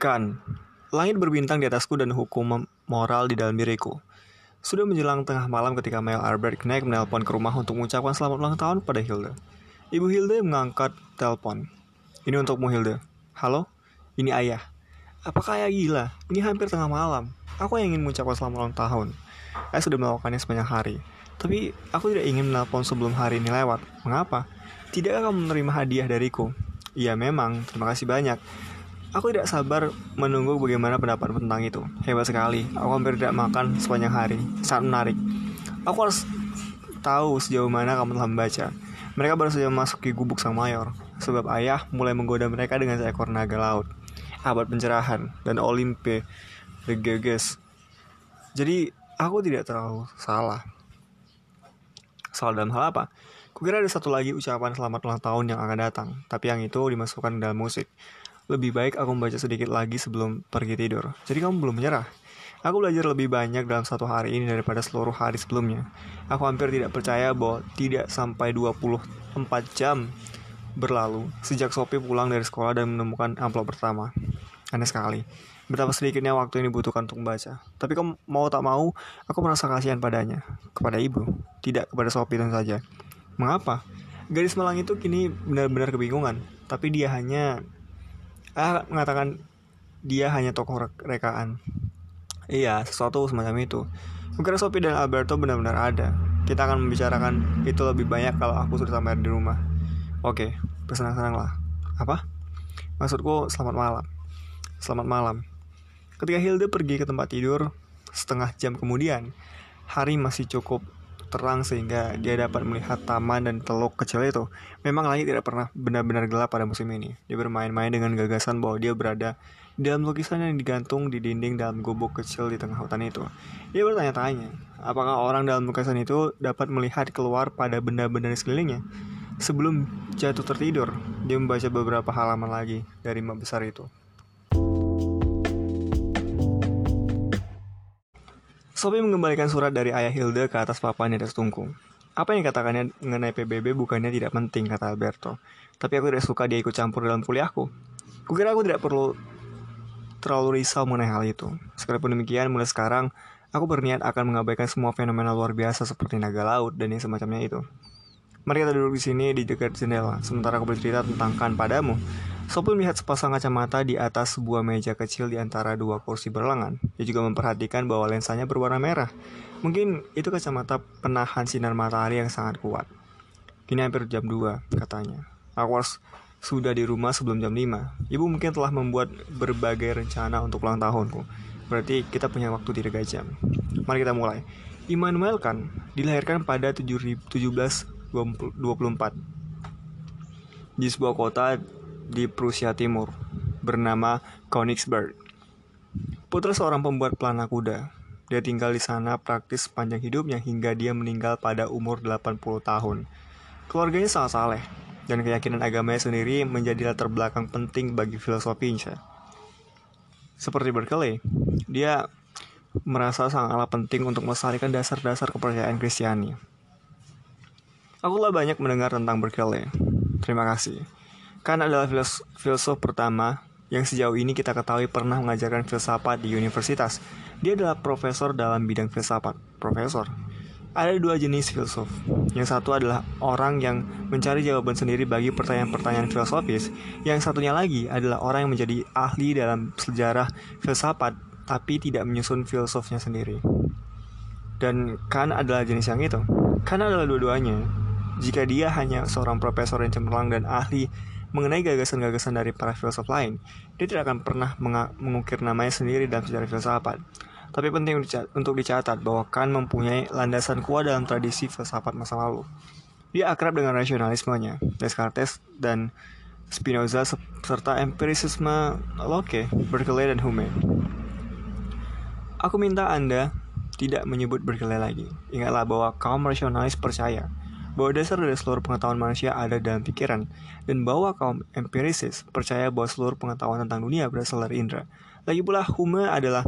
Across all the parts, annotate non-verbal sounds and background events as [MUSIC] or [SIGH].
Kan, langit berbintang di atasku dan hukum moral di dalam diriku. Sudah menjelang tengah malam ketika Mel Albert naik menelpon ke rumah untuk mengucapkan selamat ulang tahun pada Hilda. Ibu Hilda mengangkat telepon. Ini untukmu Hilda. Halo? Ini ayah. Apakah ayah gila? Ini hampir tengah malam. Aku yang ingin mengucapkan selamat ulang tahun. Ayah sudah melakukannya sepanjang hari. Tapi aku tidak ingin menelpon sebelum hari ini lewat. Mengapa? Tidakkah kamu menerima hadiah dariku? Iya memang, terima kasih banyak. Aku tidak sabar menunggu bagaimana pendapat tentang itu. Hebat sekali. Aku hampir tidak makan sepanjang hari. Sangat menarik. Aku harus tahu sejauh mana kamu telah membaca. Mereka baru saja memasuki gubuk sang mayor, sebab ayah mulai menggoda mereka dengan seekor naga laut, abad pencerahan, dan Olimpe the. Jadi, aku tidak terlalu salah. Salah dalam hal apa? Kukira ada satu lagi ucapan selamat ulang tahun yang akan datang, tapi yang itu dimasukkan dalam musik. Lebih baik aku membaca sedikit lagi sebelum pergi tidur. Jadi kamu belum menyerah. Aku belajar lebih banyak dalam satu hari ini daripada seluruh hari sebelumnya. Aku hampir tidak percaya bahwa tidak sampai 24 jam berlalu sejak Sophie pulang dari sekolah dan menemukan amplop pertama. Aneh sekali. Betapa sedikitnya waktu yang dibutuhkan untuk membaca. Tapi kamu mau tak mau, aku merasa kasihan padanya. Kepada ibu. Tidak kepada Sophie tentu saja. Mengapa? Gadis malang itu kini benar-benar kebingungan. Tapi dia hanya Ah mengatakan dia hanya tokoh rekaan. Iya, sesuatu semacam itu. Mungkin Sophie dan Alberto benar-benar ada. Kita akan membicarakan itu lebih banyak kalau aku sudah sampai di rumah. Oke, bersenang-senanglah. Apa? Maksudku selamat malam. Selamat malam. Ketika Hilde pergi ke tempat tidur, setengah jam kemudian, hari masih cukup terang sehingga dia dapat melihat taman dan teluk kecil itu. Memang langit tidak pernah benar-benar gelap pada musim ini. Dia bermain-main dengan gagasan bahwa dia berada dalam lukisan yang digantung di dinding dalam gubuk kecil di tengah hutan itu. Dia bertanya-tanya, apakah orang dalam lukisan itu dapat melihat keluar pada benda-benda di sekelilingnya? Sebelum jatuh tertidur, dia membaca beberapa halaman lagi dari map besar itu. Sophie mengembalikan surat dari ayah Hilda ke atas papanya di atas tungku. Apa yang dikatakannya mengenai PBB bukannya tidak penting, kata Alberto. Tapi aku tidak suka dia ikut campur dalam kuliahku. Kukira aku tidak perlu terlalu risau mengenai hal itu. Sekalipun demikian, mulai sekarang, aku berniat akan mengabaikan semua fenomena luar biasa seperti naga laut dan yang semacamnya itu. Mari kita duduk di sini di dekat jendela, sementara aku bercerita tentang kan padamu. Sopir melihat sepasang kacamata di atas sebuah meja kecil di antara dua kursi berlengan. Dia juga memperhatikan bahwa lensanya berwarna merah. Mungkin itu kacamata penahan sinar matahari yang sangat kuat. Kini hampir jam 2, katanya. Aku harus sudah di rumah sebelum jam 5. Ibu mungkin telah membuat berbagai rencana untuk ulang tahunku. Berarti kita punya waktu 3 jam. Mari kita mulai. Immanuel kan dilahirkan pada 1724 di sebuah kota di Prusia Timur bernama Königsberg. Putra seorang pembuat pelana kuda. Dia tinggal di sana praktis sepanjang hidupnya hingga dia meninggal pada umur 80 tahun. Keluarganya sangat saleh, dan keyakinan agamanya sendiri menjadi latar belakang penting bagi filosofinya. Seperti Berkeley, dia merasa sangatlah penting untuk melestarikan dasar-dasar kepercayaan Kristiani. Aku telah banyak mendengar tentang Berkeley. Terima kasih. Kan adalah filosof, filosof pertama yang sejauh ini kita ketahui pernah mengajarkan filsafat di universitas. Dia adalah profesor dalam bidang filsafat. Profesor. Ada dua jenis filsuf. Yang satu adalah orang yang mencari jawaban sendiri bagi pertanyaan-pertanyaan filosofis. Yang satunya lagi adalah orang yang menjadi ahli dalam sejarah filsafat tapi tidak menyusun filosofnya sendiri. Dan kan adalah jenis yang itu. Kan adalah dua-duanya. Jika dia hanya seorang profesor yang cemerlang dan ahli mengenai gagasan-gagasan dari para filsuf lain, dia tidak akan pernah mengukir namanya sendiri dalam sejarah filsafat. Tapi penting untuk dicatat bahwa Kant mempunyai landasan kuat dalam tradisi filsafat masa lalu. Dia akrab dengan rasionalismenya, Descartes dan Spinoza serta empirisisme Locke, Berkeley, dan Hume. Aku minta Anda tidak menyebut Berkeley lagi. Ingatlah bahwa kaum rasionalis percaya bahwa dasar dari seluruh pengetahuan manusia ada dalam pikiran, dan bahwa kaum empirisis percaya bahwa seluruh pengetahuan tentang dunia berasal dari indera. Lagi pula Hume adalah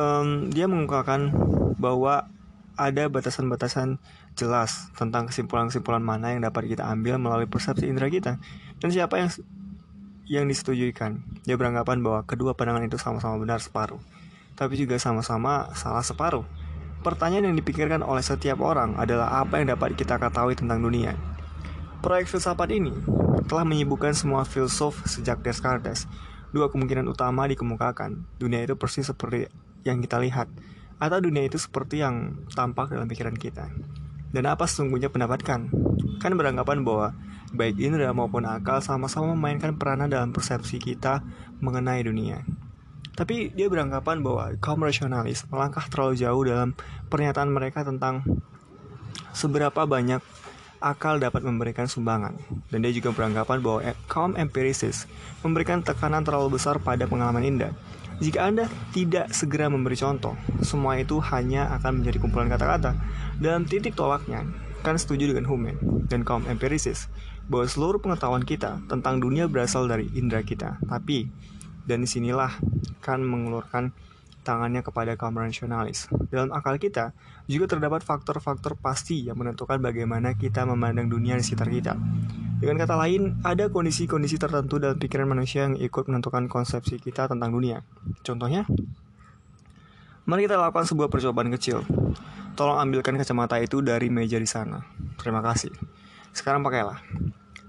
um, dia mengungkapkan bahwa ada batasan-batasan jelas tentang kesimpulan-kesimpulan mana yang dapat kita ambil melalui persepsi indera kita dan siapa yang yang disetujuikan. Dia beranggapan bahwa kedua pandangan itu sama-sama benar separuh, tapi juga sama-sama salah separuh. Pertanyaan yang dipikirkan oleh setiap orang adalah apa yang dapat kita ketahui tentang dunia. Proyek filsafat ini telah menyibukkan semua filsuf sejak Descartes. Dua kemungkinan utama dikemukakan. Dunia itu persis seperti yang kita lihat, atau dunia itu seperti yang tampak dalam pikiran kita. Dan apa sesungguhnya pendapatkan? Kan beranggapan bahwa baik indera maupun akal sama-sama memainkan peranan dalam persepsi kita mengenai dunia. Tapi dia beranggapan bahwa kaum rasionalis melangkah terlalu jauh dalam pernyataan mereka tentang seberapa banyak akal dapat memberikan sumbangan. Dan dia juga beranggapan bahwa kaum empirisis memberikan tekanan terlalu besar pada pengalaman indah. Jika Anda tidak segera memberi contoh, semua itu hanya akan menjadi kumpulan kata-kata. Dalam titik tolaknya, kan setuju dengan Hume dan kaum empirisis bahwa seluruh pengetahuan kita tentang dunia berasal dari indera kita. Tapi, dan di sinilah kan mengeluarkan tangannya kepada kaum rasionalis. Dalam akal kita, juga terdapat faktor-faktor pasti yang menentukan bagaimana kita memandang dunia di sekitar kita. Dengan kata lain, ada kondisi-kondisi tertentu dalam pikiran manusia yang ikut menentukan konsepsi kita tentang dunia. Contohnya, mari kita lakukan sebuah percobaan kecil. Tolong ambilkan kacamata itu dari meja di sana. Terima kasih. Sekarang pakailah.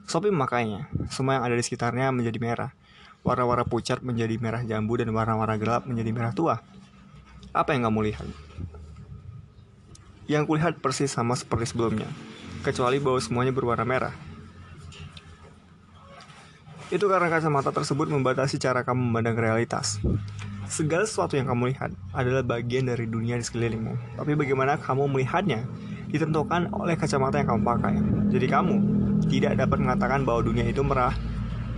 Sophie memakainya. Semua yang ada di sekitarnya menjadi merah. Warna-warna pucat menjadi merah jambu dan warna-warna gelap menjadi merah tua. Apa yang kamu lihat? Yang kulihat persis sama seperti sebelumnya, kecuali bahwa semuanya berwarna merah. Itu karena kacamata tersebut membatasi cara kamu memandang realitas. Segala sesuatu yang kamu lihat adalah bagian dari dunia di sekelilingmu. Tapi bagaimana kamu melihatnya ditentukan oleh kacamata yang kamu pakai. Jadi kamu tidak dapat mengatakan bahwa dunia itu merah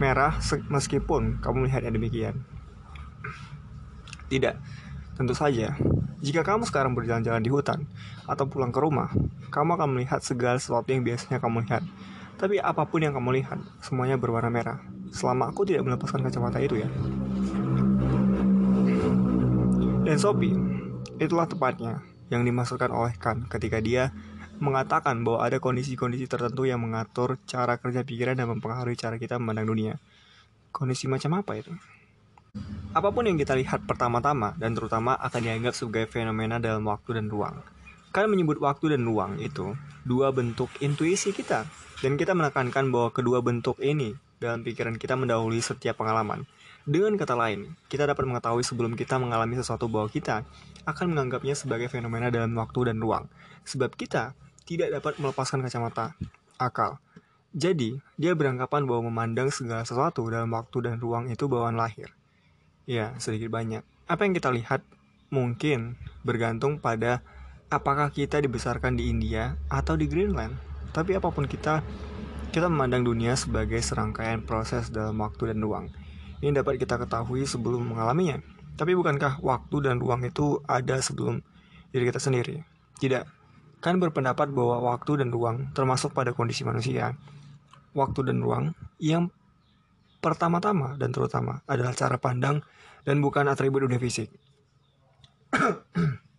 merah meskipun kamu melihatnya demikian. Tidak. Tentu saja, jika kamu sekarang berjalan-jalan di hutan atau pulang ke rumah, kamu akan melihat segala sesuatu yang biasanya kamu lihat. Tapi apa pun yang kamu lihat, semuanya berwarna merah selama aku tidak melepaskan kacamata itu ya. Dan Sophie, itulah tepatnya yang dimaksudkan oleh Kant ketika dia mengatakan bahwa ada kondisi-kondisi tertentu yang mengatur cara kerja pikiran dan mempengaruhi cara kita memandang dunia. Kondisi macam apa itu? Apa pun yang kita lihat pertama-tama dan terutama akan dianggap sebagai fenomena dalam waktu dan ruang. Kan menyebut waktu dan ruang itu dua bentuk intuisi kita dan kita menekankan bahwa kedua bentuk ini dalam pikiran kita mendahului setiap pengalaman. Dengan kata lain, kita dapat mengetahui sebelum kita mengalami sesuatu bahwa kita akan menganggapnya sebagai fenomena dalam waktu dan ruang. Sebab kita tidak dapat melepaskan kacamata akal. Jadi, dia beranggapan bahwa memandang segala sesuatu dalam waktu dan ruang itu bawaan lahir. Ya, sedikit banyak. Apa yang kita lihat mungkin bergantung pada apakah kita dibesarkan di India atau di Greenland. Tapi apa pun kita kita memandang dunia sebagai serangkaian proses dalam waktu dan ruang. Ini dapat kita ketahui sebelum mengalaminya. Tapi bukankah waktu dan ruang itu ada sebelum diri kita sendiri? Tidak. Kan berpendapat bahwa waktu dan ruang termasuk pada kondisi manusia. Waktu dan ruang yang pertama-tama dan terutama adalah cara pandang dan bukan atribut dunia fisik. [CLEARS THROAT]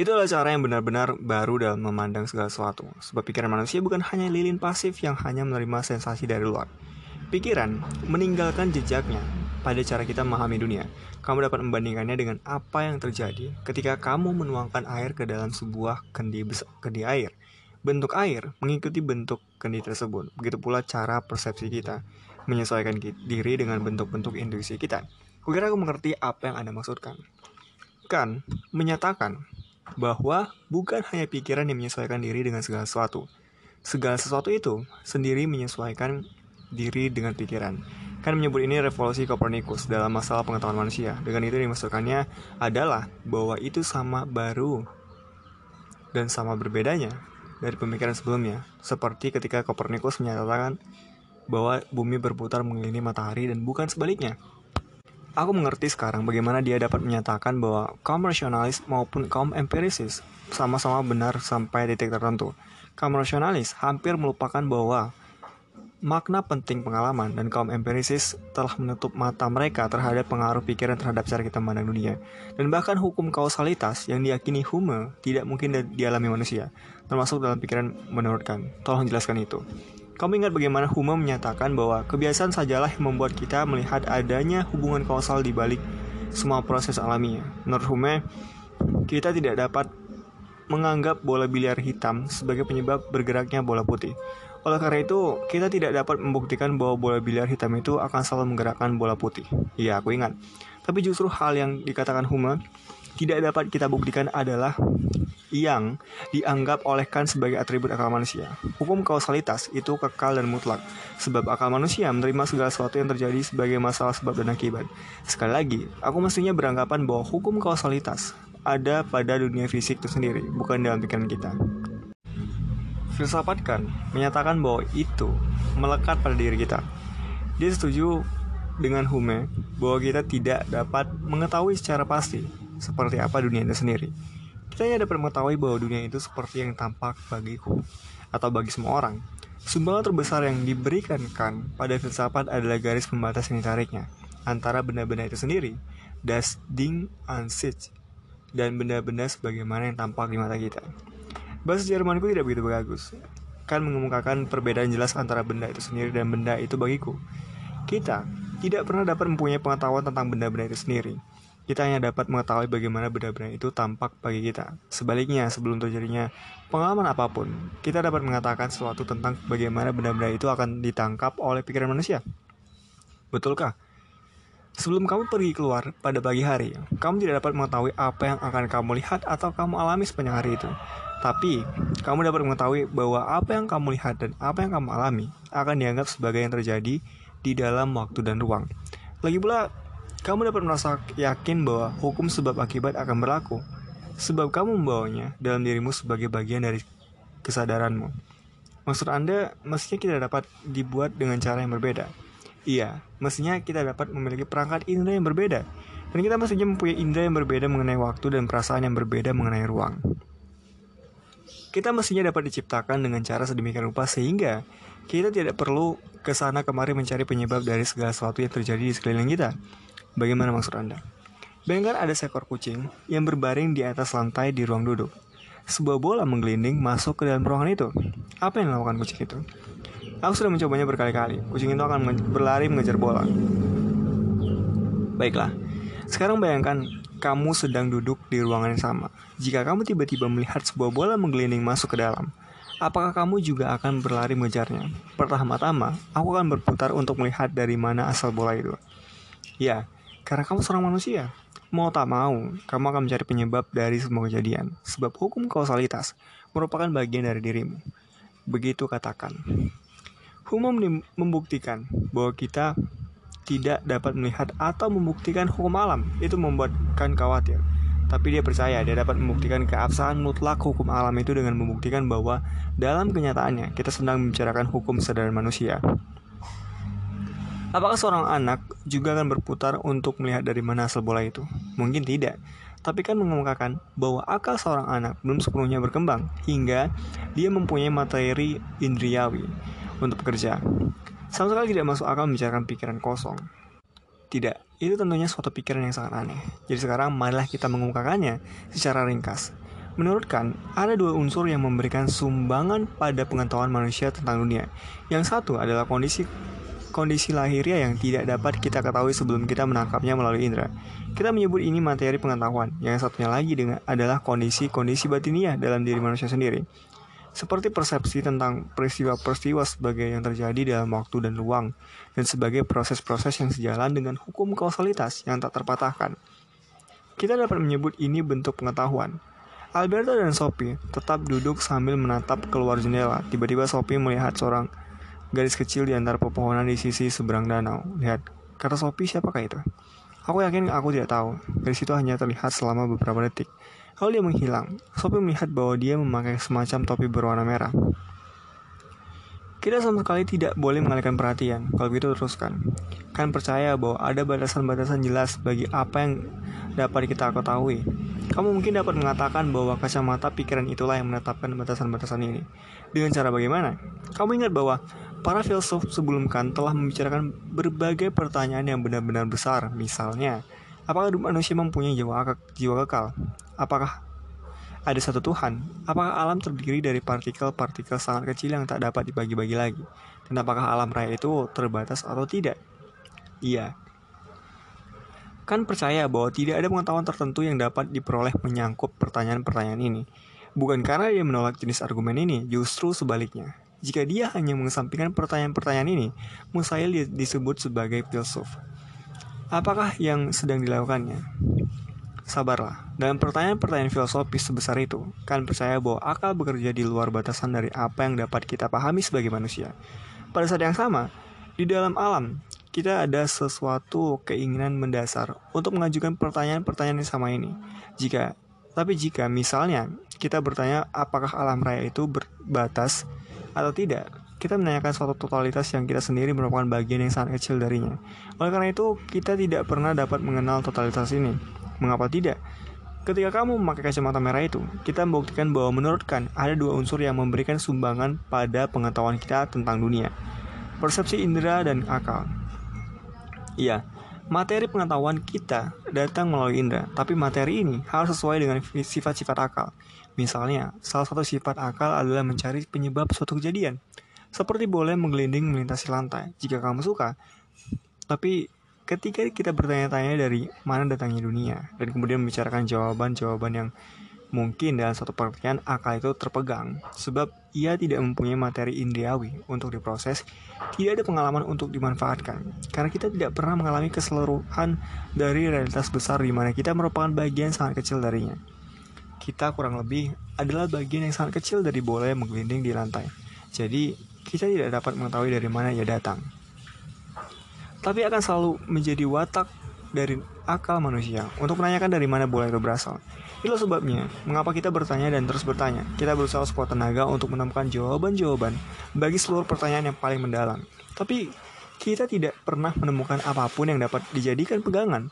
Itu adalah cara yang benar-benar baru dalam memandang segala sesuatu. Sebab pikiran manusia bukan hanya lilin pasif yang hanya menerima sensasi dari luar. Pikiran meninggalkan jejaknya pada cara kita memahami dunia. Kamu dapat membandingkannya dengan apa yang terjadi ketika kamu menuangkan air ke dalam sebuah kendi, kendi air. Bentuk air mengikuti bentuk kendi tersebut. Begitu pula cara persepsi kita menyesuaikan diri dengan bentuk-bentuk intuisi kita. Kukira aku mengerti apa yang Anda maksudkan. Kan menyatakan bahwa bukan hanya pikiran yang menyesuaikan diri dengan segala sesuatu. Segala sesuatu itu sendiri menyesuaikan diri dengan pikiran. Kan menyebut ini revolusi Copernicus dalam masalah pengetahuan manusia. Dengan itu dimasukkannya adalah bahwa itu sama baru dan sama berbedanya dari pemikiran sebelumnya. Seperti ketika Copernicus menyatakan bahwa bumi berputar mengelilingi matahari dan bukan sebaliknya. Aku mengerti sekarang bagaimana dia dapat menyatakan bahwa kaum rasionalis maupun kaum empirisis sama-sama benar sampai titik tertentu. Kaum rasionalis hampir melupakan bahwa makna penting pengalaman dan kaum empirisis telah menutup mata mereka terhadap pengaruh pikiran terhadap cara kita memandang dunia. Dan bahkan hukum kausalitas yang diyakini Hume tidak mungkin dialami manusia, termasuk dalam pikiran menurutkan. Tolong jelaskan itu. Kamu ingat bagaimana Hume menyatakan bahwa kebiasaan sajalah yang membuat kita melihat adanya hubungan kausal di balik semua proses alaminya. Menurut Hume, kita tidak dapat menganggap bola biliar hitam sebagai penyebab bergeraknya bola putih. Oleh karena itu, kita tidak dapat membuktikan bahwa bola biliar hitam itu akan selalu menggerakkan bola putih. Iya, aku ingat. Tapi justru hal yang dikatakan Hume tidak dapat kita buktikan adalah yang dianggap oleh Kant sebagai atribut akal manusia. Hukum kausalitas itu kekal dan mutlak, sebab akal manusia menerima segala sesuatu yang terjadi sebagai masalah sebab dan akibat. Sekali lagi, aku mestinya beranggapan bahwa hukum kausalitas ada pada dunia fisik itu sendiri, bukan dalam pikiran kita. Filsafat Kant menyatakan bahwa itu melekat pada diri kita. Dia setuju dengan Hume bahwa kita tidak dapat mengetahui secara pasti seperti apa dunia itu sendiri. Kita hanya dapat mengetahui bahwa dunia itu seperti yang tampak bagiku atau bagi semua orang. Sumbangan terbesar yang diberikan kan pada filsafat adalah garis pembatas yang ditariknya antara benda-benda itu sendiri, das Ding an sich, dan benda-benda sebagaimana yang tampak di mata kita. Bahasa Jermanku tidak begitu bagus. Kan mengemukakan perbedaan jelas antara benda itu sendiri dan benda itu bagiku. Kita tidak pernah dapat mempunyai pengetahuan tentang benda-benda itu sendiri kita hanya dapat mengetahui bagaimana benda-benda itu tampak bagi kita. Sebaliknya, sebelum terjadinya pengalaman apa pun, kita dapat mengatakan sesuatu tentang bagaimana benda-benda itu akan ditangkap oleh pikiran manusia. Betulkah? Sebelum kamu pergi keluar pada pagi hari, kamu tidak dapat mengetahui apa yang akan kamu lihat atau kamu alami sepanjang hari itu. Tapi, kamu dapat mengetahui bahwa apa yang kamu lihat dan apa yang kamu alami akan dianggap sebagai yang terjadi di dalam waktu dan ruang. Lagi pula, kamu dapat merasa yakin bahwa hukum sebab akibat akan berlaku, sebab kamu membawanya dalam dirimu sebagai bagian dari kesadaranmu. Maksud Anda, mestinya kita dapat dibuat dengan cara yang berbeda. Iya, mestinya kita dapat memiliki perangkat indera yang berbeda, dan kita mestinya mempunyai indera yang berbeda mengenai waktu dan perasaan yang berbeda mengenai ruang. Kita mestinya dapat diciptakan dengan cara sedemikian rupa sehingga kita tidak perlu ke sana kemari mencari penyebab dari segala sesuatu yang terjadi di sekeliling kita. Bagaimana maksud Anda? Bayangkan ada seekor kucing yang berbaring di atas lantai di ruang duduk. Sebuah bola menggelinding masuk ke dalam ruangan itu. Apa yang dilakukan kucing itu? Aku sudah mencobanya berkali-kali. Kucing itu akan berlari mengejar bola. Baiklah, sekarang bayangkan kamu sedang duduk di ruangan yang sama. Jika kamu tiba-tiba melihat sebuah bola menggelinding masuk ke dalam, apakah kamu juga akan berlari mengejarnya? Pertama-tama, aku akan berputar untuk melihat dari mana asal bola itu. Ya, karena kamu seorang manusia. Mau tak mau, kamu akan mencari penyebab dari semua kejadian. Sebab hukum kausalitas merupakan bagian dari dirimu. Begitu katakan. Hukum membuktikan bahwa kita tidak dapat melihat atau membuktikan hukum alam. Itu membuatkan khawatir. Tapi dia percaya dia dapat membuktikan keabsahan mutlak hukum alam itu dengan membuktikan bahwa dalam kenyataannya kita sedang membicarakan hukum kesadaran manusia. Apakah seorang anak juga akan berputar untuk melihat dari mana asal bola itu? Mungkin tidak. Tapi kan mengemukakan bahwa akal seorang anak belum sepenuhnya berkembang hingga dia mempunyai materi indriawi untuk bekerja. Sama sekali tidak masuk akal membicarakan pikiran kosong. Tidak, itu tentunya suatu pikiran yang sangat aneh. Jadi sekarang marilah kita mengemukakannya secara ringkas. Menurut Kant, ada dua unsur yang memberikan sumbangan pada pengetahuan manusia tentang dunia. Yang satu adalah kondisi kondisi lahiriah yang tidak dapat kita ketahui sebelum kita menangkapnya melalui indera. Kita menyebut ini materi pengetahuan. Yang satunya lagi dengan adalah kondisi-kondisi batiniah dalam diri manusia sendiri. Seperti persepsi tentang peristiwa-peristiwa sebagai yang terjadi dalam waktu dan ruang, dan sebagai proses-proses yang sejalan dengan hukum kausalitas yang tak terpatahkan. Kita dapat menyebut ini bentuk pengetahuan. Alberto dan Sophie tetap duduk sambil menatap keluar jendela. Tiba-tiba Sophie melihat seorang garis kecil di antara pepohonan di sisi seberang danau. Lihat, kata Sophie siapakah itu? Aku yakin aku tidak tahu. Garis itu hanya terlihat selama beberapa detik. Lalu dia menghilang. Sophie melihat bahwa dia memakai semacam topi berwarna merah. Kita sama sekali tidak boleh mengalihkan perhatian. Kalau begitu teruskan. Kan percaya bahwa ada batasan-batasan jelas bagi apa yang dapat kita ketahui. Kamu mungkin dapat mengatakan bahwa kacamata pikiran itulah yang menetapkan batasan-batasan ini. Dengan cara bagaimana? Kamu ingat bahwa para filsuf sebelum Kant telah membicarakan berbagai pertanyaan yang benar-benar besar. Misalnya, apakah manusia mempunyai jiwa, jiwa kekal? Apakah ada satu Tuhan, apakah alam terdiri dari partikel-partikel sangat kecil yang tak dapat dibagi-bagi lagi? Dan apakah alam raya itu terbatas atau tidak? Iya. Kan percaya bahwa tidak ada pengetahuan tertentu yang dapat diperoleh menyangkut pertanyaan-pertanyaan ini. Bukan karena dia menolak jenis argumen ini, justru sebaliknya. Jika dia hanya mengesampingkan pertanyaan-pertanyaan ini, mustahil disebut sebagai filsuf. Apakah yang sedang dilakukannya? Sabarlah, dalam pertanyaan-pertanyaan filosofis sebesar itu, kan percaya bahwa akal bekerja di luar batasan dari apa yang dapat kita pahami sebagai manusia. Pada saat yang sama, di dalam alam, kita ada sesuatu keinginan mendasar untuk mengajukan pertanyaan-pertanyaan yang sama ini. Jika, tapi jika misalnya kita bertanya apakah alam raya itu berbatas atau tidak, kita menanyakan suatu totalitas yang kita sendiri merupakan bagian yang sangat kecil darinya. Oleh karena itu, kita tidak pernah dapat mengenal totalitas ini. Mengapa tidak? Ketika kamu memakai kacamata merah itu, kita membuktikan bahwa menurut Kant ada dua unsur yang memberikan sumbangan pada pengetahuan kita tentang dunia. Persepsi indera dan akal. Iya, materi pengetahuan kita datang melalui indera, tapi materi ini harus sesuai dengan sifat-sifat akal. Misalnya, salah satu sifat akal adalah mencari penyebab suatu kejadian seperti boleh menggelinding melintasi lantai jika kamu suka. Tapi ketika kita bertanya-tanya dari mana datangnya dunia dan kemudian membicarakan jawaban-jawaban yang mungkin dalam satu pertanyaan akal itu terpegang sebab ia tidak mempunyai materi indriawi untuk diproses, tidak ada pengalaman untuk dimanfaatkan karena kita tidak pernah mengalami keseluruhan dari realitas besar di mana kita merupakan bagian sangat kecil darinya. Kita kurang lebih adalah bagian yang sangat kecil dari bola yang menggelinding di lantai. Jadi, kita tidak dapat mengetahui dari mana ia datang. Tapi akan selalu menjadi watak dari akal manusia untuk menanyakan dari mana bola itu berasal. Itulah sebabnya, mengapa kita bertanya dan terus bertanya. Kita berusaha sekuat tenaga untuk menemukan jawaban-jawaban bagi seluruh pertanyaan yang paling mendalam. Tapi, kita tidak pernah menemukan apa pun yang dapat dijadikan pegangan.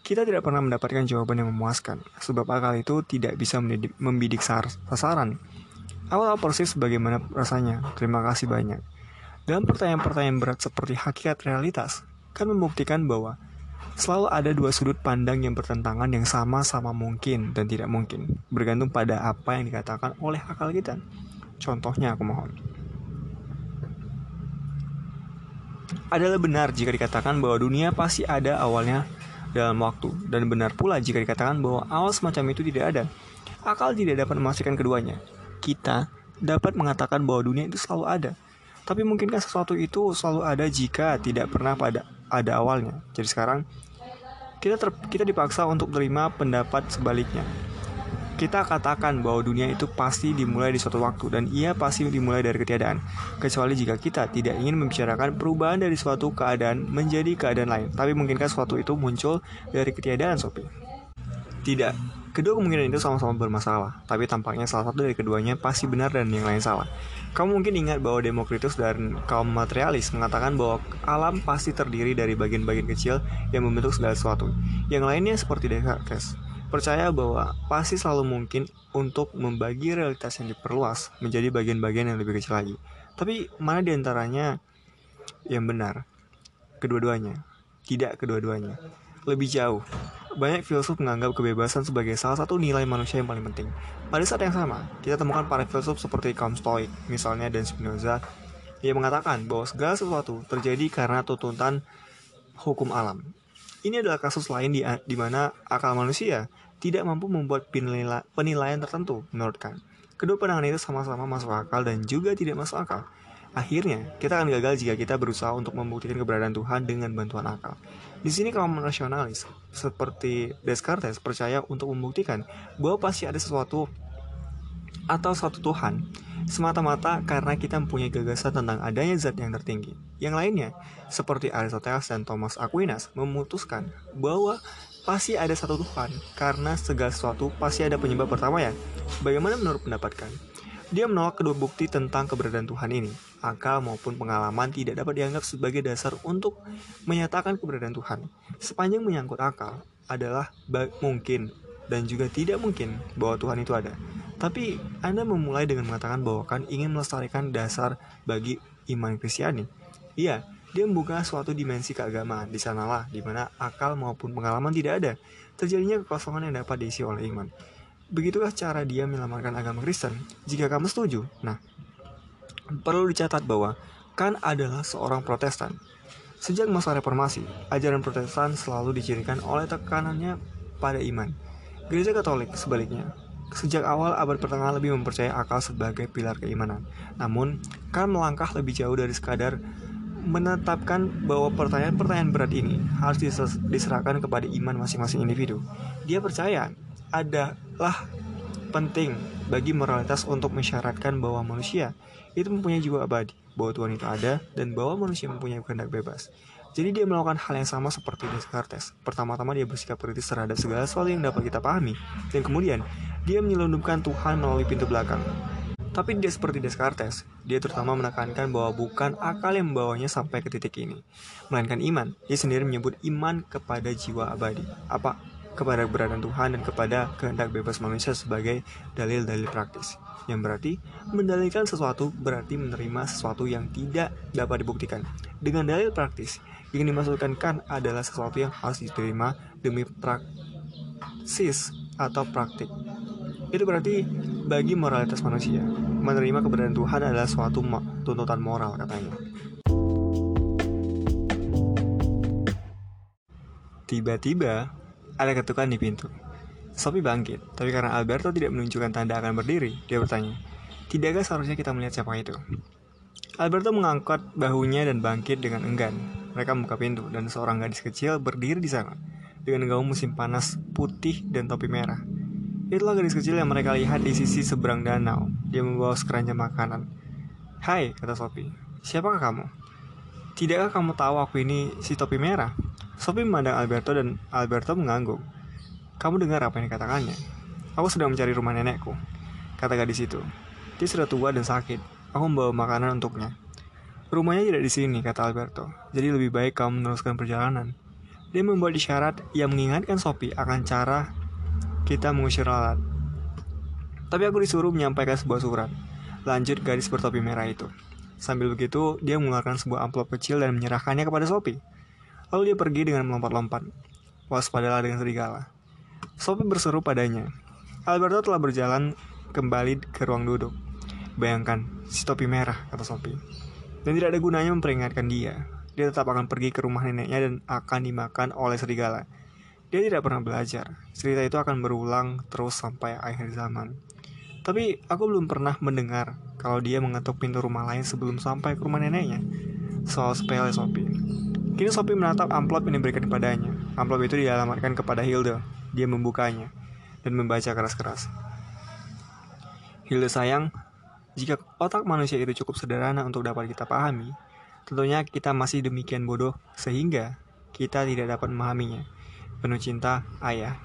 Kita tidak pernah mendapatkan jawaban yang memuaskan, sebab akal itu tidak bisa membidik sasaran. Aku tahu persis bagaimana rasanya. Terima kasih banyak. Dalam pertanyaan-pertanyaan berat seperti hakikat realitas, kan membuktikan bahwa selalu ada dua sudut pandang yang bertentangan yang sama-sama mungkin dan tidak mungkin, bergantung pada apa yang dikatakan oleh akal kita. Contohnya aku mohon. Adalah benar jika dikatakan bahwa dunia pasti ada awalnya dalam waktu, dan benar pula jika dikatakan bahwa awal semacam itu tidak ada. Akal tidak dapat memastikan keduanya kita dapat mengatakan bahwa dunia itu selalu ada. Tapi mungkinkah sesuatu itu selalu ada jika tidak pernah pada ada awalnya? Jadi sekarang kita ter, kita dipaksa untuk menerima pendapat sebaliknya. Kita katakan bahwa dunia itu pasti dimulai di suatu waktu dan ia pasti dimulai dari ketiadaan. Kecuali jika kita tidak ingin membicarakan perubahan dari suatu keadaan menjadi keadaan lain. Tapi mungkinkah sesuatu itu muncul dari ketiadaan, Sophie? Tidak. Kedua kemungkinan itu sama-sama bermasalah, tapi tampaknya salah satu dari keduanya pasti benar dan yang lain salah. Kamu mungkin ingat bahwa Demokritus dan kaum materialis mengatakan bahwa alam pasti terdiri dari bagian-bagian kecil yang membentuk segala sesuatu. Yang lainnya seperti Descartes, percaya bahwa pasti selalu mungkin untuk membagi realitas yang diperluas menjadi bagian-bagian yang lebih kecil lagi. Tapi mana di antaranya yang benar? Kedua-duanya. Tidak kedua-duanya. Lebih jauh, banyak filsuf menganggap kebebasan sebagai salah satu nilai manusia yang paling penting. Pada saat yang sama, kita temukan para filsuf seperti kaum Stoik, misalnya dan Spinoza, yang mengatakan bahwa segala sesuatu terjadi karena tuntutan hukum alam. Ini adalah kasus lain di, di mana akal manusia tidak mampu membuat penilaian, penilaian tertentu, menurut Kant. Kedua pandangan itu sama-sama masuk akal dan juga tidak masuk akal. Akhirnya, kita akan gagal jika kita berusaha untuk membuktikan keberadaan Tuhan dengan bantuan akal. Di sini kaum nasionalis seperti Descartes percaya untuk membuktikan bahwa pasti ada sesuatu atau suatu Tuhan semata-mata karena kita mempunyai gagasan tentang adanya zat yang tertinggi. Yang lainnya, seperti Aristoteles dan Thomas Aquinas, memutuskan bahwa pasti ada satu Tuhan karena segala sesuatu pasti ada penyebab pertama ya. Bagaimana menurut pendapat kalian? Dia menolak kedua bukti tentang keberadaan Tuhan ini. Akal maupun pengalaman tidak dapat dianggap sebagai dasar untuk menyatakan keberadaan Tuhan. Sepanjang menyangkut akal adalah mungkin dan juga tidak mungkin bahwa Tuhan itu ada. Tapi Anda memulai dengan mengatakan bahwa kan ingin melestarikan dasar bagi iman Kristiani. Iya, dia membuka suatu dimensi keagamaan di sanalah di mana akal maupun pengalaman tidak ada. Terjadinya kekosongan yang dapat diisi oleh iman. Begitulah cara dia menyelamatkan agama Kristen. Jika kamu setuju, nah, perlu dicatat bahwa Kant adalah seorang protestan. Sejak masa reformasi, ajaran protestan selalu dicirikan oleh tekanannya pada iman. Gereja Katolik, sebaliknya, sejak awal abad pertengahan lebih mempercayai akal sebagai pilar keimanan. Namun, Kant melangkah lebih jauh dari sekadar menetapkan bahwa pertanyaan-pertanyaan berat ini harus diserahkan kepada iman masing-masing individu. Dia percaya adalah penting bagi moralitas untuk mensyaratkan bahwa manusia itu mempunyai jiwa abadi, bahwa Tuhan itu ada, dan bahwa manusia mempunyai kehendak bebas. Jadi dia melakukan hal yang sama seperti Descartes. Pertama-tama dia bersikap kritis terhadap segala sesuatu yang dapat kita pahami, dan kemudian dia menyelundupkan Tuhan melalui pintu belakang. Tapi dia seperti Descartes, dia terutama menekankan bahwa bukan akal yang membawanya sampai ke titik ini, melainkan iman. Dia sendiri menyebut iman kepada jiwa abadi. Apa? Kepada keberadaan Tuhan dan kepada kehendak bebas manusia sebagai dalil-dalil praktis. Yang berarti, mendalilkan sesuatu berarti menerima sesuatu yang tidak dapat dibuktikan. Dengan dalil praktis, yang dimaksudkan kan adalah sesuatu yang harus diterima demi praksis atau praktik. Itu berarti bagi moralitas manusia, menerima keberadaan Tuhan adalah suatu tuntutan moral katanya. Tiba-tiba, ada ketukan di pintu. Sophie bangkit, tapi karena Alberto tidak menunjukkan tanda akan berdiri, dia bertanya, Tidakkah seharusnya kita melihat siapa itu? Alberto mengangkat bahunya dan bangkit dengan enggan. Mereka membuka pintu, dan seorang gadis kecil berdiri di sana, dengan gaun musim panas putih dan topi merah. Itulah gadis kecil yang mereka lihat di sisi seberang danau. Dia membawa sekeranjang makanan. Hai, kata Sophie. Siapakah kamu? Tidakkah kamu tahu aku ini si topi merah? Sophie memandang Alberto dan Alberto mengangguk. Kamu dengar apa yang dikatakannya? Aku sedang mencari rumah nenekku, kata gadis itu. Dia sudah tua dan sakit. Aku membawa makanan untuknya. Rumahnya tidak di sini, kata Alberto. Jadi lebih baik kamu meneruskan perjalanan. Dia membuat isyarat yang mengingatkan Sophie akan cara kita mengusir lalat. Tapi aku disuruh menyampaikan sebuah surat. Lanjut gadis bertopi merah itu. Sambil begitu, dia mengeluarkan sebuah amplop kecil dan menyerahkannya kepada Sophie. Lalu dia pergi dengan melompat-lompat. Waspadalah dengan serigala. Sophie berseru padanya. Alberto telah berjalan kembali ke ruang duduk. Bayangkan, si topi merah, kata Sophie. Dan tidak ada gunanya memperingatkan dia. Dia tetap akan pergi ke rumah neneknya dan akan dimakan oleh serigala. Dia tidak pernah belajar. Cerita itu akan berulang terus sampai akhir zaman. Tapi aku belum pernah mendengar kalau dia mengetuk pintu rumah lain sebelum sampai ke rumah neneknya. Soal sepele Sophie. Kini Sophie menatap amplop yang diberikan kepadanya. Amplop itu dialamatkan kepada Hilda. Dia membukanya dan membaca keras-keras. Hilda sayang, jika otak manusia itu cukup sederhana untuk dapat kita pahami, tentunya kita masih demikian bodoh sehingga kita tidak dapat memahaminya. Penuh cinta, ayah.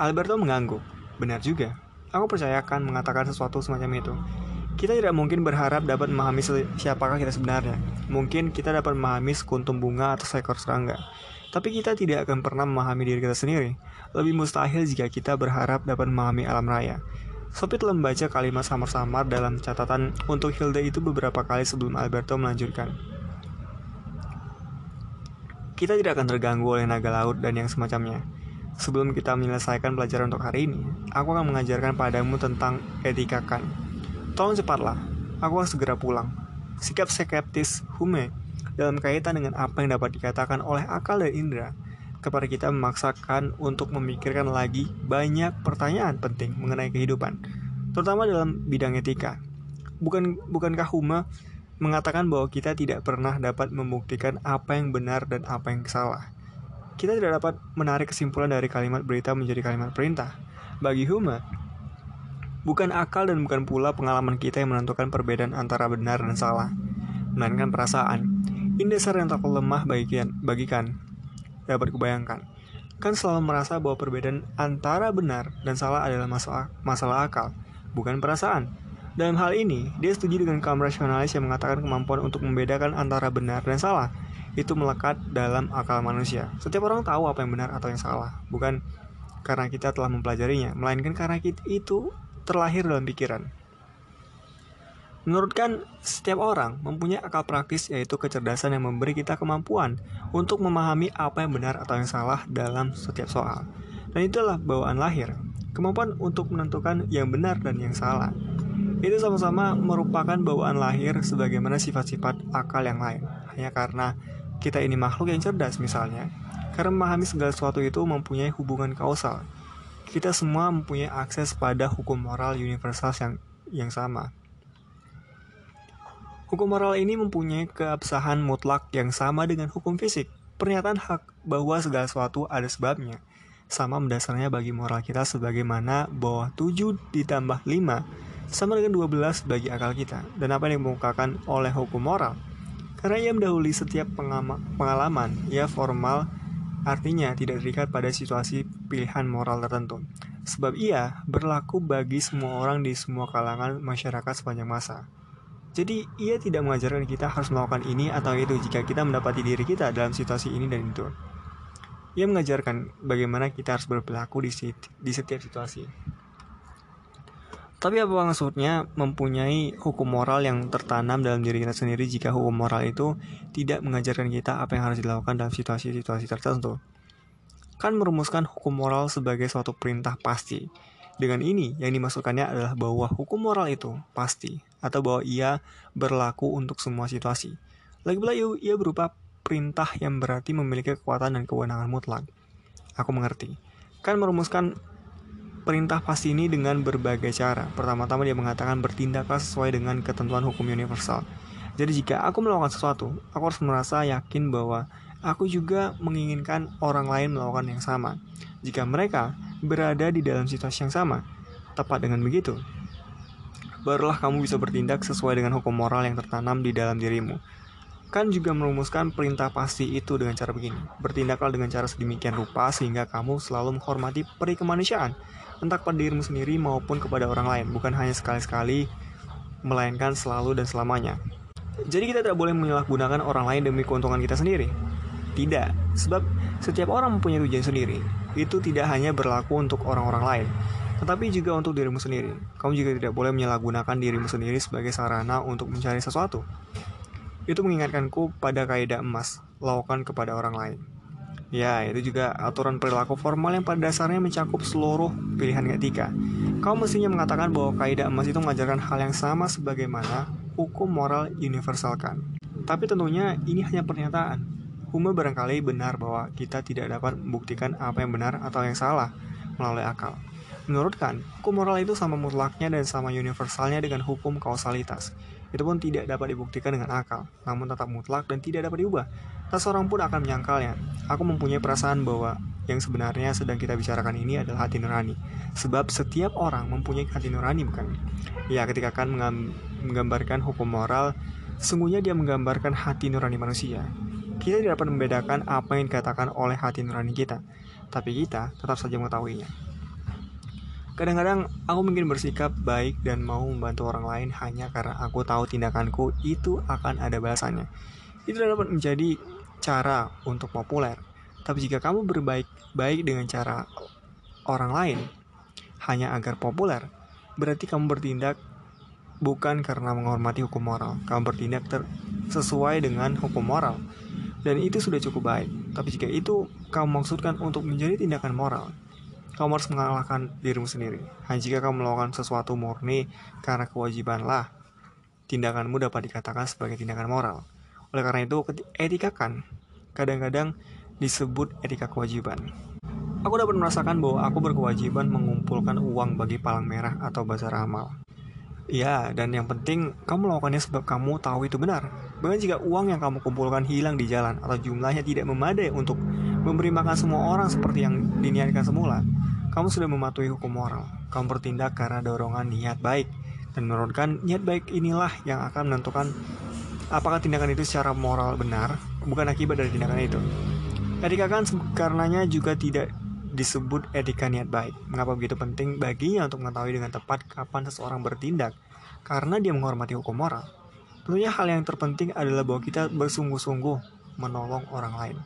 Alberto mengangguk. Benar juga. Aku percayakan mengatakan sesuatu semacam itu. Kita tidak mungkin berharap dapat memahami siapakah kita sebenarnya. Mungkin kita dapat memahami sekuntum bunga atau seekor serangga. Tapi kita tidak akan pernah memahami diri kita sendiri. Lebih mustahil jika kita berharap dapat memahami alam raya. Sophie telah membaca kalimat samar-samar dalam catatan untuk Hilda itu beberapa kali sebelum Alberto melanjutkan. Kita tidak akan terganggu oleh naga laut dan yang semacamnya. Sebelum kita menyelesaikan pelajaran untuk hari ini, aku akan mengajarkan padamu tentang etika kan. Tolong cepatlah, aku harus segera pulang. Sikap skeptis Hume dalam kaitan dengan apa yang dapat dikatakan oleh akal dan indera kepada kita memaksakan untuk memikirkan lagi banyak pertanyaan penting mengenai kehidupan, terutama dalam bidang etika. Bukan bukankah Hume mengatakan bahwa kita tidak pernah dapat membuktikan apa yang benar dan apa yang salah. Kita tidak dapat menarik kesimpulan dari kalimat berita menjadi kalimat perintah. Bagi Hume, bukan akal dan bukan pula pengalaman kita yang menentukan perbedaan antara benar dan salah, melainkan perasaan. Ini dasar yang tak lemah bagikan, bagikan dapat kubayangkan. Kan selalu merasa bahwa perbedaan antara benar dan salah adalah masalah, masalah akal, bukan perasaan. Dalam hal ini, dia setuju dengan kaum rasionalis yang mengatakan kemampuan untuk membedakan antara benar dan salah itu melekat dalam akal manusia. Setiap orang tahu apa yang benar atau yang salah, bukan karena kita telah mempelajarinya, melainkan karena kita itu terlahir dalam pikiran. Menurut kan, setiap orang mempunyai akal praktis yaitu kecerdasan yang memberi kita kemampuan untuk memahami apa yang benar atau yang salah dalam setiap soal. Dan itulah bawaan lahir. kemampuan untuk menentukan yang benar dan yang salah. Itu sama-sama merupakan bawaan lahir sebagaimana sifat-sifat akal yang lain. Hanya karena kita ini makhluk yang cerdas misalnya, karena memahami segala sesuatu itu mempunyai hubungan kausal. Kita semua mempunyai akses pada hukum moral universal yang yang sama. Hukum moral ini mempunyai keabsahan mutlak yang sama dengan hukum fisik. Pernyataan hak bahwa segala sesuatu ada sebabnya. Sama mendasarnya bagi moral kita sebagaimana bahwa 7 ditambah 5 sama dengan 12 bagi akal kita. Dan apa yang dimukakan oleh hukum moral? Karena ia mendahului setiap pengalaman, ia formal artinya tidak terikat pada situasi pilihan moral tertentu. Sebab ia berlaku bagi semua orang di semua kalangan masyarakat sepanjang masa. Jadi ia tidak mengajarkan kita harus melakukan ini atau itu jika kita mendapati diri kita dalam situasi ini dan itu. Ia mengajarkan bagaimana kita harus berperilaku di, di setiap situasi. Tapi apa maksudnya mempunyai hukum moral yang tertanam dalam diri kita sendiri jika hukum moral itu tidak mengajarkan kita apa yang harus dilakukan dalam situasi-situasi tertentu? Kan merumuskan hukum moral sebagai suatu perintah pasti, dengan ini, yang dimasukkannya adalah bahwa hukum moral itu pasti, atau bahwa ia berlaku untuk semua situasi. Lagi pula ia berupa perintah yang berarti memiliki kekuatan dan kewenangan mutlak. Aku mengerti. Kan merumuskan perintah pasti ini dengan berbagai cara. Pertama-tama dia mengatakan bertindaklah sesuai dengan ketentuan hukum universal. Jadi jika aku melakukan sesuatu, aku harus merasa yakin bahwa aku juga menginginkan orang lain melakukan yang sama. Jika mereka berada di dalam situasi yang sama. Tepat dengan begitu, barulah kamu bisa bertindak sesuai dengan hukum moral yang tertanam di dalam dirimu. Kan juga merumuskan perintah pasti itu dengan cara begini. Bertindaklah dengan cara sedemikian rupa sehingga kamu selalu menghormati peri kemanusiaan, entah pada dirimu sendiri maupun kepada orang lain, bukan hanya sekali-sekali, melainkan selalu dan selamanya. Jadi kita tidak boleh menyalahgunakan orang lain demi keuntungan kita sendiri. Tidak, sebab setiap orang mempunyai tujuan sendiri. Itu tidak hanya berlaku untuk orang-orang lain, tetapi juga untuk dirimu sendiri. Kamu juga tidak boleh menyalahgunakan dirimu sendiri sebagai sarana untuk mencari sesuatu. Itu mengingatkanku pada kaidah emas, lakukan kepada orang lain. Ya, itu juga aturan perilaku formal yang pada dasarnya mencakup seluruh pilihan etika. Kau mestinya mengatakan bahwa kaidah emas itu mengajarkan hal yang sama sebagaimana hukum moral universalkan. Tapi tentunya ini hanya pernyataan. Hume barangkali benar bahwa kita tidak dapat membuktikan apa yang benar atau yang salah melalui akal. Menurut Kant, hukum moral itu sama mutlaknya dan sama universalnya dengan hukum kausalitas. Itu pun tidak dapat dibuktikan dengan akal, namun tetap mutlak dan tidak dapat diubah. Tak seorang pun akan menyangkalnya. Aku mempunyai perasaan bahwa yang sebenarnya sedang kita bicarakan ini adalah hati nurani. Sebab setiap orang mempunyai hati nurani, bukan? Ya, ketika kan menggambarkan hukum moral, sesungguhnya dia menggambarkan hati nurani manusia. Kita tidak dapat membedakan apa yang dikatakan oleh hati nurani kita, tapi kita tetap saja mengetahuinya. Kadang-kadang aku mungkin bersikap baik dan mau membantu orang lain hanya karena aku tahu tindakanku itu akan ada balasannya. Itu dapat menjadi cara untuk populer. Tapi jika kamu berbaik baik dengan cara orang lain hanya agar populer, berarti kamu bertindak bukan karena menghormati hukum moral. Kamu bertindak sesuai dengan hukum moral dan itu sudah cukup baik. Tapi jika itu kamu maksudkan untuk menjadi tindakan moral, kamu harus mengalahkan dirimu sendiri. Hanya jika kamu melakukan sesuatu murni karena kewajibanlah, tindakanmu dapat dikatakan sebagai tindakan moral. Oleh karena itu, etika kan kadang-kadang disebut etika kewajiban. Aku dapat merasakan bahwa aku berkewajiban mengumpulkan uang bagi palang merah atau bazar amal. Ya, dan yang penting kamu melakukannya sebab kamu tahu itu benar. Bahkan jika uang yang kamu kumpulkan hilang di jalan atau jumlahnya tidak memadai untuk memberi makan semua orang seperti yang diniatkan semula, kamu sudah mematuhi hukum moral. Kamu bertindak karena dorongan niat baik dan menurunkan niat baik inilah yang akan menentukan apakah tindakan itu secara moral benar, bukan akibat dari tindakan itu. Etika kan karenanya juga tidak disebut etika niat baik. Mengapa begitu penting baginya untuk mengetahui dengan tepat kapan seseorang bertindak? Karena dia menghormati hukum moral. Tentunya hal yang terpenting adalah bahwa kita bersungguh-sungguh menolong orang lain.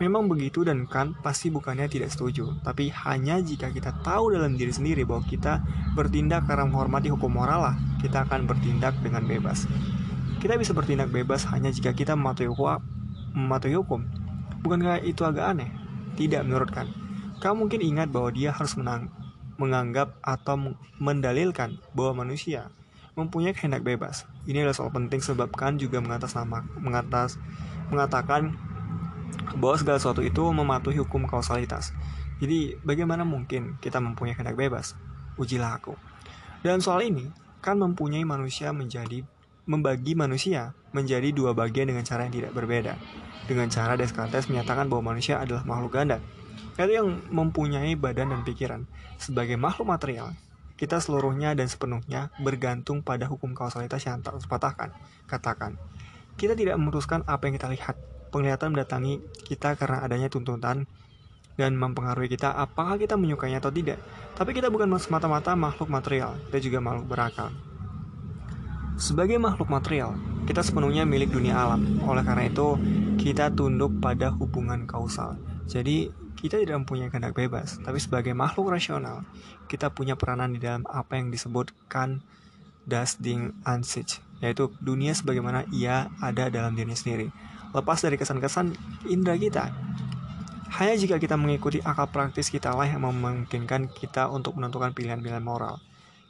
Memang begitu dan kan pasti bukannya tidak setuju, tapi hanya jika kita tahu dalam diri sendiri bahwa kita bertindak karena menghormati hukum moral lah, kita akan bertindak dengan bebas. Kita bisa bertindak bebas hanya jika kita mematuhi hukum. Mematuhi hukum. Bukankah itu agak aneh? Tidak menurut Kamu mungkin ingat bahwa dia harus menang menganggap atau mendalilkan bahwa manusia mempunyai kehendak bebas. Ini adalah soal penting sebab kan juga mengatas nama mengatas mengatakan bahwa segala sesuatu itu mematuhi hukum kausalitas. Jadi bagaimana mungkin kita mempunyai kehendak bebas? Ujilah aku. Dalam soal ini, kan mempunyai manusia menjadi membagi manusia menjadi dua bagian dengan cara yang tidak berbeda. Dengan cara Descartes menyatakan bahwa manusia adalah makhluk ganda, yaitu yang mempunyai badan dan pikiran. Sebagai makhluk material, kita seluruhnya dan sepenuhnya bergantung pada hukum kausalitas yang tak terpatahkan. Katakan, kita tidak memutuskan apa yang kita lihat. Penglihatan mendatangi kita karena adanya tuntutan dan mempengaruhi kita apakah kita menyukainya atau tidak. Tapi kita bukan semata-mata makhluk material, kita juga makhluk berakal. Sebagai makhluk material, kita sepenuhnya milik dunia alam. Oleh karena itu, kita tunduk pada hubungan kausal. Jadi, kita tidak mempunyai kehendak bebas, tapi sebagai makhluk rasional, kita punya peranan di dalam apa yang disebutkan Das Ding an sich, yaitu dunia sebagaimana ia ada dalam diri sendiri. Lepas dari kesan-kesan indera kita, hanya jika kita mengikuti akal praktis kita lah yang memungkinkan kita untuk menentukan pilihan-pilihan moral.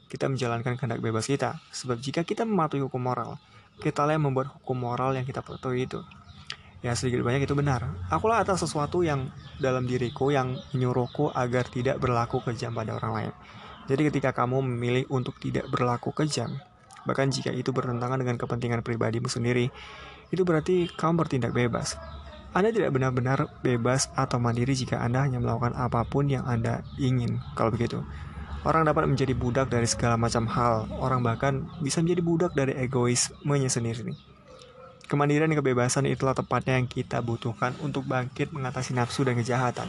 Kita menjalankan kehendak bebas kita, sebab jika kita mematuhi hukum moral, kita lah yang membuat hukum moral yang kita patuhi itu. Ya sedikit banyak itu benar. Akulah atas sesuatu yang dalam diriku yang menyuruhku agar tidak berlaku kejam pada orang lain. Jadi ketika kamu memilih untuk tidak berlaku kejam, bahkan jika itu bertentangan dengan kepentingan pribadimu sendiri, itu berarti kamu bertindak bebas. Anda tidak benar-benar bebas atau mandiri jika Anda hanya melakukan apa pun yang Anda ingin. Kalau begitu, orang dapat menjadi budak dari segala macam hal. Orang bahkan bisa menjadi budak dari egoismenya sendiri. Kemandirian dan kebebasan itulah tepatnya yang kita butuhkan untuk bangkit mengatasi nafsu dan kejahatan.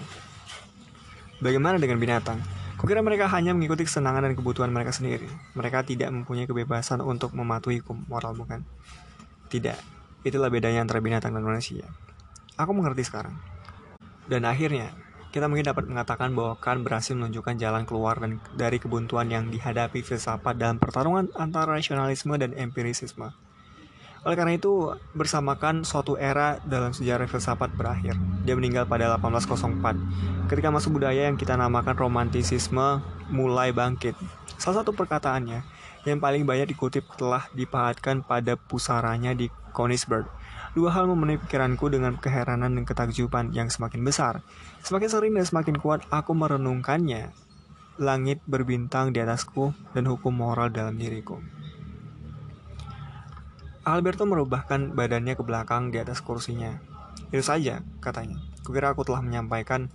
Bagaimana dengan binatang? Kukira mereka hanya mengikuti kesenangan dan kebutuhan mereka sendiri. Mereka tidak mempunyai kebebasan untuk mematuhi hukum moral, bukan? Tidak. Itulah bedanya antara binatang dan manusia. Aku mengerti sekarang. Dan akhirnya, kita mungkin dapat mengatakan bahwa Kant berhasil menunjukkan jalan keluar dan dari kebuntuan yang dihadapi filsafat dalam pertarungan antara rasionalisme dan empirisisme. Oleh karena itu, bersamakan suatu era dalam sejarah filsafat berakhir. Dia meninggal pada 1804, ketika masuk budaya yang kita namakan romantisisme mulai bangkit. Salah satu perkataannya yang paling banyak dikutip telah dipahatkan pada pusaranya di Königsberg Dua hal memenuhi pikiranku dengan keheranan dan ketakjuban yang semakin besar. Semakin sering dan semakin kuat aku merenungkannya. Langit berbintang di atasku dan hukum moral dalam diriku. Alberto merubahkan badannya ke belakang di atas kursinya. Itu saja, katanya. Kukira aku telah menyampaikan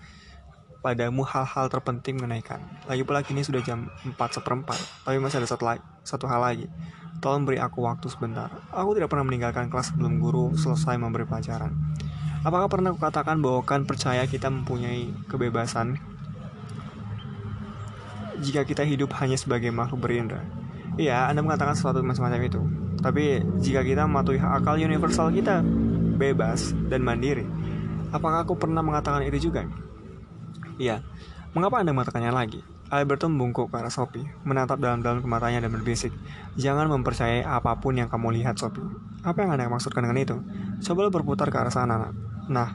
padamu hal-hal terpenting mengenaikan. Lagi pula kini sudah jam 4 seperempat, tapi masih ada satu, satu hal lagi. Tolong beri aku waktu sebentar. Aku tidak pernah meninggalkan kelas sebelum guru selesai memberi pelajaran. Apakah pernah aku katakan bahwa kan percaya kita mempunyai kebebasan jika kita hidup hanya sebagai makhluk berindra? Iya, Anda mengatakan sesuatu macam-macam itu. Tapi jika kita mematuhi akal universal kita, bebas dan mandiri, apakah aku pernah mengatakan itu juga? Iya. Mengapa Anda mengatakannya lagi? Alberto membungkuk ke arah Sophie, menatap dalam-dalam ke matanya dan berbisik. Jangan mempercayai apa pun yang kamu lihat, Sophie. Apa yang Anda maksudkan dengan itu? Coba berputar ke arah sana, nak. Nah,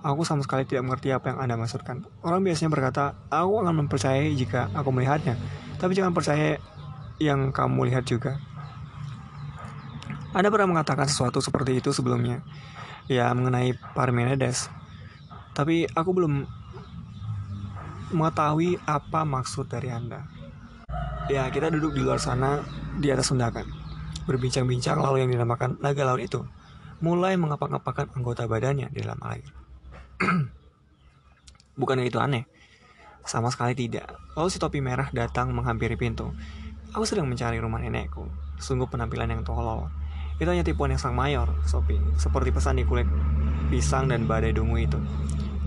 aku sama sekali tidak mengerti apa yang Anda maksudkan. Orang biasanya berkata, aku akan mempercayai jika aku melihatnya. Tapi jangan percaya yang kamu lihat juga. Anda pernah mengatakan sesuatu seperti itu sebelumnya. Ya, mengenai Parmenides. Tapi aku belum mengetahui apa maksud dari Anda. Ya, kita duduk di luar sana di atas sundakan. Berbincang-bincang lalu yang dinamakan naga laut itu mulai mengapak-ngapakkan anggota badannya di dalam air. [CLEARS THROAT] Bukannya itu aneh? Sama sekali tidak. Lalu si topi merah datang menghampiri pintu. Aku sedang mencari rumah nenekku. Sungguh penampilan yang tolol. Itu hanya tipuan yang sang mayor, Sophie. Seperti pesan di kulit pisang dan badai dungu itu.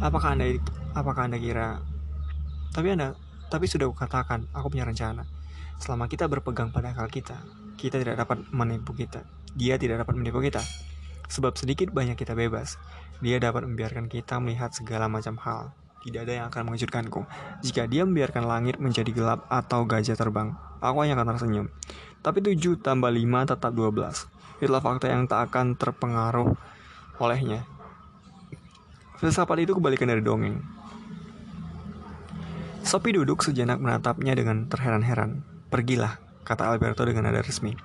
Apakah anda apakah anda kira tapi Anda, tapi sudah kukatakan, aku punya rencana. Selama kita berpegang pada akal kita, kita tidak dapat menipu kita. Dia tidak dapat menipu kita. Sebab sedikit banyak kita bebas. Dia dapat membiarkan kita melihat segala macam hal. Tidak ada yang akan mengejutkanku. Jika dia membiarkan langit menjadi gelap atau gajah terbang, aku hanya akan tersenyum. Tapi 7 tambah 5 tetap 12. Itulah fakta yang tak akan terpengaruh olehnya. Filsafat itu kebalikan dari dongeng. Sophie duduk sejenak menatapnya dengan terheran-heran. Pergilah, kata Alberto dengan nada resmi.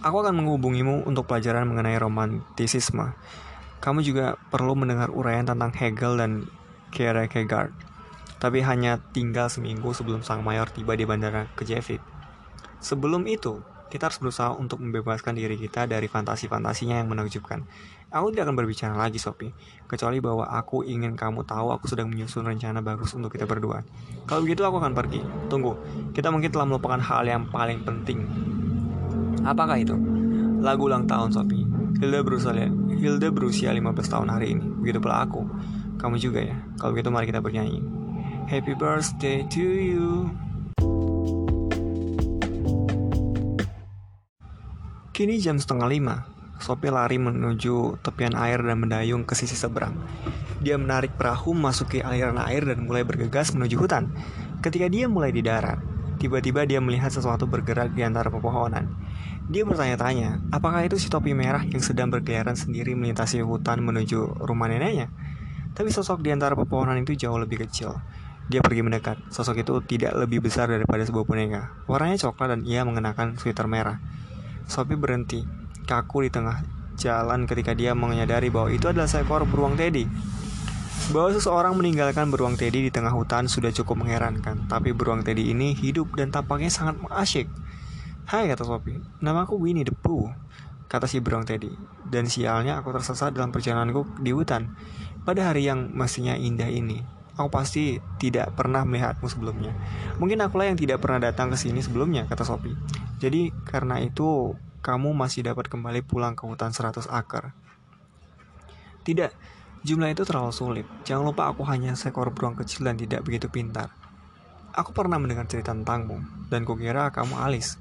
Aku akan menghubungimu untuk pelajaran mengenai romantisisme. Kamu juga perlu mendengar uraian tentang Hegel dan Kierkegaard. Tapi hanya tinggal seminggu sebelum sang mayor tiba di bandara Kejevik. Sebelum itu, kita harus berusaha untuk membebaskan diri kita dari fantasi-fantasinya yang menakjubkan. Aku tidak akan berbicara lagi, Sophie, kecuali bahwa aku ingin kamu tahu aku sedang menyusun rencana bagus untuk kita berdua. Kalau begitu, aku akan pergi. Tunggu, kita mungkin telah melupakan hal yang paling penting Apakah itu? Lagu ulang tahun Sophie. Hilda berusia, Hilda berusia 15 tahun hari ini. Begitu pula aku. Kamu juga ya. Kalau begitu mari kita bernyanyi. Happy birthday to you. Kini jam setengah lima. Sophie lari menuju tepian air dan mendayung ke sisi seberang. Dia menarik perahu memasuki aliran air dan mulai bergegas menuju hutan. Ketika dia mulai di darat, tiba-tiba dia melihat sesuatu bergerak di antara pepohonan. Dia bertanya-tanya, apakah itu si topi merah yang sedang berkeliaran sendiri melintasi hutan menuju rumah neneknya? Tapi sosok di antara pepohonan itu jauh lebih kecil. Dia pergi mendekat. Sosok itu tidak lebih besar daripada sebuah boneka. Warnanya coklat dan ia mengenakan sweater merah. Sophie berhenti, kaku di tengah jalan ketika dia menyadari bahwa itu adalah seekor beruang teddy. Bahwa seseorang meninggalkan beruang teddy di tengah hutan sudah cukup mengherankan, tapi beruang teddy ini hidup dan tampaknya sangat asyik. Hai kata Sophie, nama aku Winnie the Pooh Kata si beruang Teddy Dan sialnya aku tersesat dalam perjalananku di hutan Pada hari yang mestinya indah ini Aku pasti tidak pernah melihatmu sebelumnya. Mungkin akulah yang tidak pernah datang ke sini sebelumnya Kata Sophie. Jadi karena itu Kamu masih dapat kembali pulang ke hutan 100 akar. Tidak. Jumlah itu terlalu sulit. Jangan lupa aku hanya seekor beruang kecil dan tidak begitu pintar. Aku pernah mendengar cerita tentangmu Dan kukira kamu alis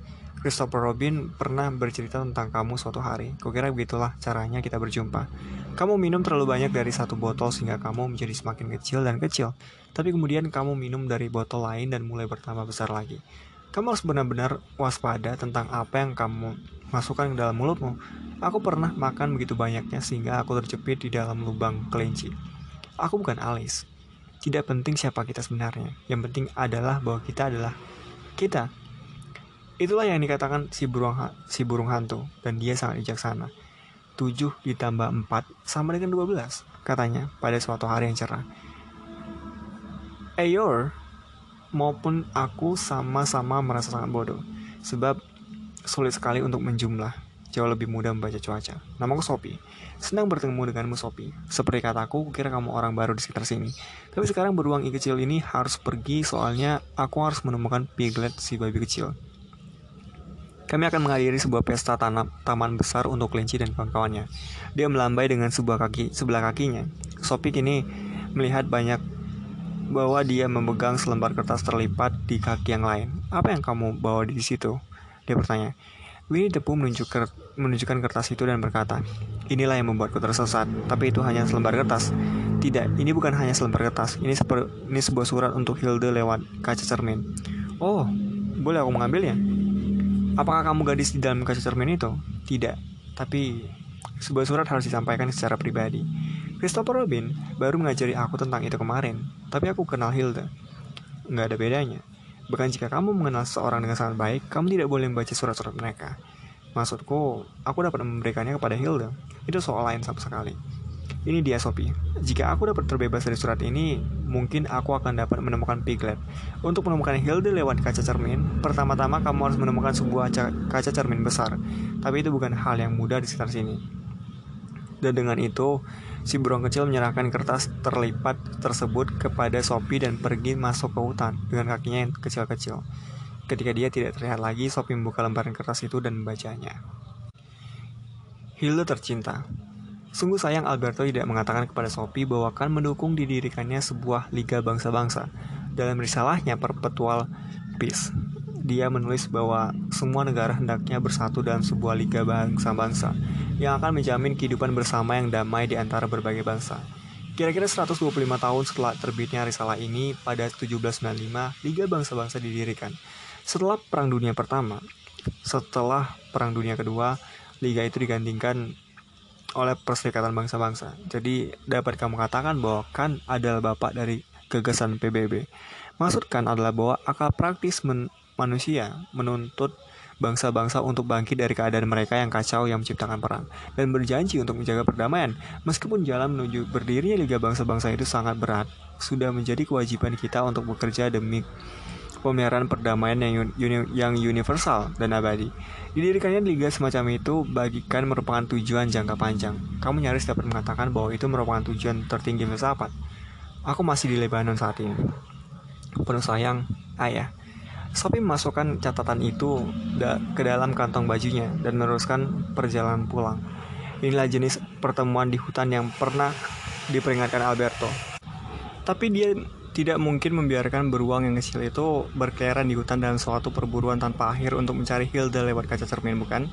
Christopher Robin pernah bercerita tentang kamu suatu hari. Kukira begitulah caranya kita berjumpa. Kamu minum terlalu banyak dari satu botol sehingga kamu menjadi semakin kecil dan kecil. Tapi kemudian kamu minum dari botol lain dan mulai bertambah besar lagi. Kamu harus benar-benar waspada tentang apa yang kamu masukkan ke dalam mulutmu. Aku pernah makan begitu banyaknya sehingga aku terjepit di dalam lubang kelinci. Aku bukan Alice. Tidak penting siapa kita sebenarnya. Yang penting adalah bahwa kita adalah kita. Itulah yang dikatakan si burung, si burung hantu, dan dia sangat bijaksana. 7 ditambah 4 sama dengan 12, katanya pada suatu hari yang cerah. Eyor maupun aku sama-sama merasa sangat bodoh, sebab sulit sekali untuk menjumlah. Jauh lebih mudah membaca cuaca. Namaku Sophie. Senang bertemu denganmu Sophie. Seperti kataku, kira kamu orang baru di sekitar sini. Tapi sekarang beruang kecil ini harus pergi soalnya aku harus menemukan Piglet si babi kecil. Kami akan menghadiri sebuah pesta tanam taman besar untuk kelinci dan kawan-kawannya. Dia melambai dengan sebuah kaki sebelah kakinya. Sophie kini melihat banyak bahwa dia memegang selembar kertas terlipat di kaki yang lain. Apa yang kamu bawa di situ? Dia bertanya. Winnie the Pooh menunjuk menunjukkan kertas itu dan berkata, Inilah yang membuatku tersesat, tapi itu hanya selembar kertas. Tidak, ini bukan hanya selembar kertas. Ini, ini sebuah surat untuk Hilde lewat kaca cermin. Oh, boleh aku mengambilnya? Apakah kamu gadis di dalam kaca cermin itu? Tidak, tapi sebuah surat harus disampaikan secara pribadi. Christopher Robin baru mengajari aku tentang itu kemarin, tapi aku kenal Hilda. Nggak ada bedanya. Bahkan jika kamu mengenal seorang dengan sangat baik, kamu tidak boleh membaca surat-surat mereka. Maksudku, aku dapat memberikannya kepada Hilda. Itu soal lain sama sekali. Ini dia Sophie. Jika aku dapat terbebas dari surat ini, mungkin aku akan dapat menemukan Piglet. Untuk menemukan Hilde lewat kaca cermin, pertama-tama kamu harus menemukan sebuah kaca cermin besar. Tapi itu bukan hal yang mudah di sekitar sini. Dan dengan itu, si burung kecil menyerahkan kertas terlipat tersebut kepada Sophie dan pergi masuk ke hutan dengan kakinya yang kecil-kecil. Ketika dia tidak terlihat lagi, Sophie membuka lembaran kertas itu dan membacanya. Hilde tercinta, Sungguh sayang Alberto tidak mengatakan kepada Sophie bahwa akan mendukung didirikannya sebuah liga bangsa-bangsa. Dalam risalahnya Perpetual Peace, dia menulis bahwa semua negara hendaknya bersatu dalam sebuah liga bangsa-bangsa yang akan menjamin kehidupan bersama yang damai di antara berbagai bangsa. Kira-kira 125 tahun setelah terbitnya risalah ini, pada 1795, Liga Bangsa-Bangsa didirikan. Setelah Perang Dunia Pertama, setelah Perang Dunia Kedua, Liga itu digantikan oleh Perserikatan Bangsa-Bangsa. Jadi dapat kamu katakan bahwa kan adalah bapak dari gagasan PBB. Maksudkan adalah bahwa akal praktis men manusia menuntut bangsa-bangsa untuk bangkit dari keadaan mereka yang kacau yang menciptakan perang dan berjanji untuk menjaga perdamaian. Meskipun jalan menuju berdirinya Liga Bangsa-Bangsa itu sangat berat, sudah menjadi kewajiban kita untuk bekerja demi pemeliharaan perdamaian yang, uni yang universal dan abadi. Didirikannya liga semacam itu bagikan merupakan tujuan jangka panjang. Kamu nyaris dapat mengatakan bahwa itu merupakan tujuan tertinggi filsafat. Aku masih di Lebanon saat ini. Penuh sayang, ayah. Sophie memasukkan catatan itu ke dalam kantong bajunya dan meneruskan perjalanan pulang. Inilah jenis pertemuan di hutan yang pernah diperingatkan Alberto. Tapi dia tidak mungkin membiarkan beruang yang kecil itu berkeliaran di hutan dalam suatu perburuan tanpa akhir untuk mencari Hilda lewat kaca cermin, bukan?